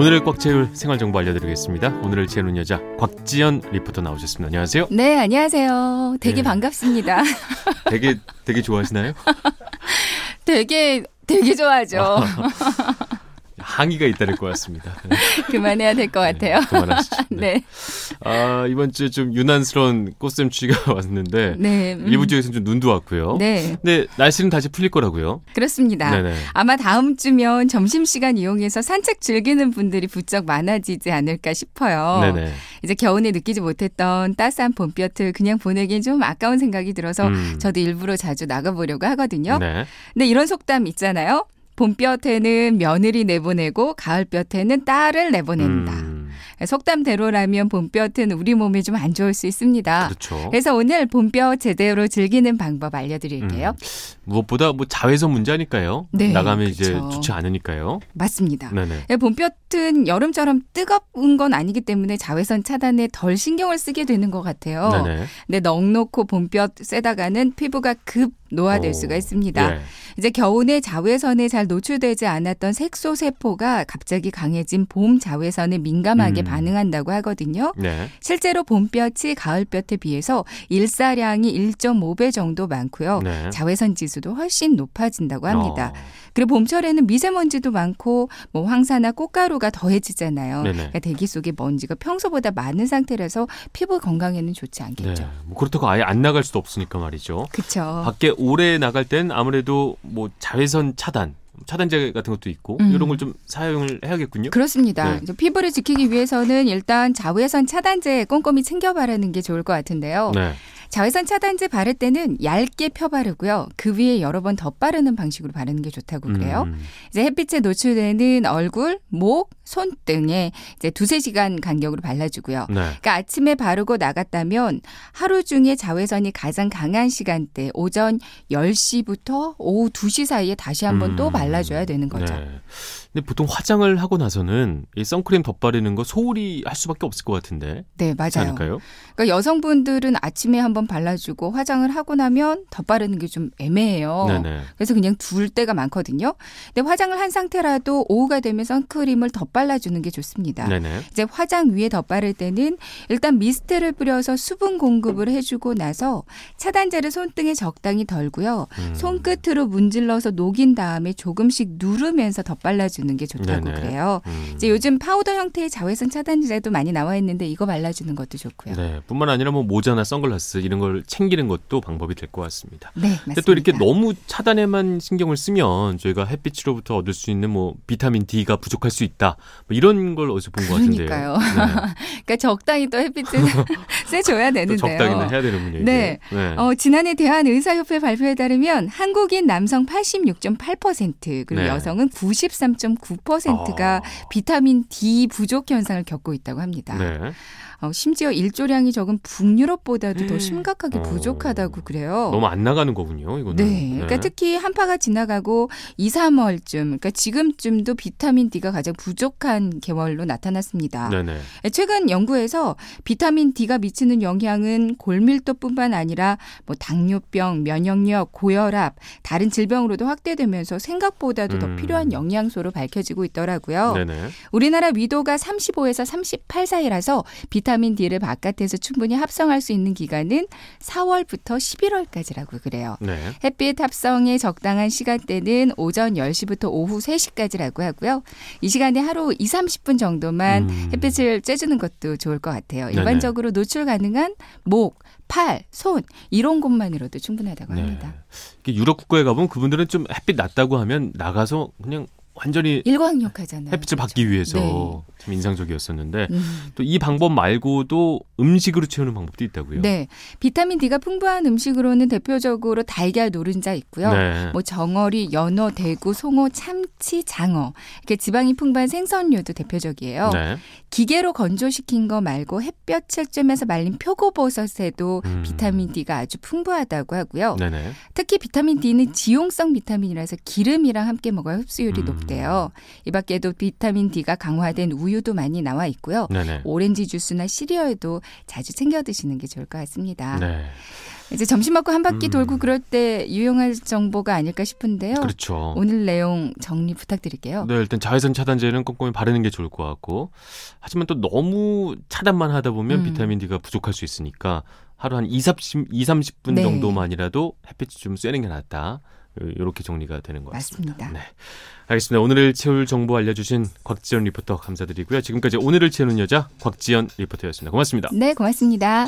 오늘을 꽉 채울 생활 정보 알려드리겠습니다. 오늘을 채우는 여자 곽지연 리포터 나오셨습니다. 안녕하세요. 네, 안녕하세요. 되게 네. 반갑습니다. 되게 되게 좋아하시나요? 되게 되게 좋아하죠. 항의가 잇따를 것 같습니다. 네, 그만해야 될 것 같아요. 그만하시죠. 네. 네. 아 이번 주에 좀 유난스러운 꽃샘추위가 왔는데 네. 음. 일부 지역에서는 좀 눈도 왔고요. 네, 근데 날씨는 다시 풀릴 거라고요. 그렇습니다. 네네. 아마 다음 주면 점심시간 이용해서 산책 즐기는 분들이 부쩍 많아지지 않을까 싶어요. 네네. 이제 겨우내 느끼지 못했던 따스한 봄볕을 그냥 보내기엔 좀 아까운 생각이 들어서 음. 저도 일부러 자주 나가보려고 하거든요. 네. 근데 이런 속담 있잖아요. 봄볕에는 며느리 내보내고 가을볕에는 딸을 내보낸다. 음, 속담대로라면 봄볕은 우리 몸에 좀 안 좋을 수 있습니다. 그렇죠. 그래서 오늘 봄볕 제대로 즐기는 방법 알려드릴게요. 음. 무엇보다 뭐 자외선 문제니까요. 네, 나가면 이제 그렇죠. 좋지 않으니까요. 맞습니다. 네네. 네, 봄볕은 여름처럼 뜨거운 건 아니기 때문에 자외선 차단에 덜 신경을 쓰게 되는 것 같아요. 네네. 근데 넉넉고 봄볕 쐬다가는 피부가 급 노화될 오, 수가 있습니다. 예. 이제 겨우내 자외선에 잘 노출되지 않았던 색소 세포가 갑자기 강해진 봄 자외선에 민감하게 음. 반응한다고 하거든요. 네. 실제로 봄볕이 가을볕에 비해서 일사량이 1.5배 정도 많고요. 네. 자외선 지수도 훨씬 높아진다고 합니다. 어, 그리고 봄철에는 미세먼지도 많고 뭐 황사나 꽃가루가 더해지잖아요. 그러니까 대기 속에 먼지가 평소보다 많은 상태라서 피부 건강에는 좋지 네. 않겠죠. 뭐 그렇다고 아예 안 나갈 수도 없으니까 말이죠. 그렇죠. 밖에 오래 나갈 땐 아무래도 뭐 자외선 차단, 차단제 같은 것도 있고 음. 이런 걸 좀 사용을 해야겠군요. 그렇습니다. 네. 피부를 지키기 위해서는 일단 자외선 차단제 꼼꼼히 챙겨 바르는 게 좋을 것 같은데요. 네. 자외선 차단제 바를 때는 얇게 펴 바르고요. 그 위에 여러 번 덧바르는 방식으로 바르는 게 좋다고 그래요. 음, 이제 햇빛에 노출되는 얼굴, 목, 손 등에 이제 두세 시간 간격으로 발라주고요. 네. 그러니까 아침에 바르고 나갔다면 하루 중에 자외선이 가장 강한 시간대 오전 10시부터 오후 2시 사이에 다시 한번 또 음. 발라줘야 되는 거죠. 네. 근데 보통 화장을 하고 나서는 이 선크림 덧바르는 거 소홀히 할 수밖에 없을 것 같은데. 네, 맞아요. 않을까요? 그러니까 여성분들은 아침에 한번 발라주고 화장을 하고 나면 덧바르는 게 좀 애매해요. 네네. 그래서 그냥 둘 때가 많거든요. 근데 화장을 한 상태라도 오후가 되면 선크림을 덧발라주는 게 좋습니다. 네네. 이제 화장 위에 덧바를 때는 일단 미스트를 뿌려서 수분 공급을 해주고 나서 차단제를 손등에 적당히 덜고요. 음. 손끝으로 문질러서 녹인 다음에 조금씩 누르면서 덧발라주는 게 좋다고 네네. 그래요. 음. 이제 요즘 파우더 형태의 자외선 차단제도 많이 나와 있는데 이거 발라주는 것도 좋고요. 네, 네. 뿐만 아니라 뭐 모자나 선글라스 이런 걸 챙기는 것도 방법이 될 것 같습니다. 네, 맞습니다. 근데 또 이렇게 너무 차단에만 신경을 쓰면 저희가 햇빛으로부터 얻을 수 있는 뭐 비타민 D가 부족할 수 있다. 뭐 이런 걸 어디서 본 것 같은데요. 그러니까요. 네. 그러니까 적당히 또 햇빛을 쐬줘야 또 되는데요. 적당히는 해야 되는군요. 네. 네. 어, 지난해 대한의사협회 발표에 따르면 한국인 남성 86.8% 그리고 네. 여성은 93.9%가 아. 비타민 D 부족 현상을 겪고 있다고 합니다. 네. 어, 심지어 일조량이 적은 북유럽보다도 더 심각하게 어. 부족하다고 그래요. 너무 안 나가는 거군요. 이거는. 네. 그러니까 특히 한파가 지나가고 2, 3월쯤, 그러니까 지금쯤도 비타민 D가 가장 부족한 계월로 나타났습니다. 네네. 최근 연구에서 비타민 D가 미치는 영향은 골밀도뿐만 아니라 뭐 당뇨병, 면역력, 고혈압, 다른 질병으로도 확대되면서 생각보다도 더 음. 필요한 영양소로 밝혀지고 있더라고요. 네네. 우리나라 위도가 35에서 38 사이라서 비타 민 D를 바깥에서 충분히 합성할 수 있는 기간은 4월부터 11월까지라고 그래요. 네. 햇빛 합성에 적당한 시간대는 오전 10시부터 오후 3시까지라고 하고요. 이 시간에 하루 2, 30분 정도만 음. 햇빛을 쬐주는 것도 좋을 것 같아요. 네네. 일반적으로 노출 가능한 목, 팔, 손 이런 곳만으로도 충분하다고 네. 합니다. 유럽 국가에 가보면 그분들은 좀 햇빛 낮다고 하면 나가서 그냥 완전히 일광욕하잖아요. 햇빛을 받기 위해서 네. 참 인상적이었었는데 음. 또이 방법 말고도 음식으로 채우는 방법도 있다고요. 네. 비타민 D가 풍부한 음식으로는 대표적으로 달걀 노른자 있고요. 네. 뭐 정어리, 연어, 대구, 송어, 참치, 장어 이렇게 지방이 풍부한 생선류도 대표적이에요. 네. 기계로 건조시킨 거 말고 햇볕을 쬐면서 말린 표고버섯에도 음. 비타민 D가 아주 풍부하다고 하고요. 네네. 특히 비타민 D는 지용성 비타민이라서 기름이랑 함께 먹어야 흡수율이 음. 높다 고 돼요. 이 밖에도 비타민 D가 강화된 우유도 많이 나와 있고요. 네네. 오렌지 주스나 시리얼도 자주 챙겨 드시는 게 좋을 것 같습니다. 네. 이제 점심 먹고 한 바퀴 음. 돌고 그럴 때 유용할 정보가 아닐까 싶은데요. 그렇죠. 오늘 내용 정리 부탁드릴게요. 네, 일단 자외선 차단제는 꼼꼼히 바르는 게 좋을 것 같고 하지만 또 너무 차단만 하다 보면 음. 비타민 D가 부족할 수 있으니까 하루 한 2, 30, 2 30분 네. 정도만이라도 햇빛이 좀 쐬는 게 낫다. 이렇게 정리가 되는 것 같습니다. 맞습니다. 네. 알겠습니다. 오늘을 채울 정보 알려주신 곽지연 리포터 감사드리고요. 지금까지 오늘을 채우는 여자 곽지연 리포터였습니다. 고맙습니다. 네, 고맙습니다.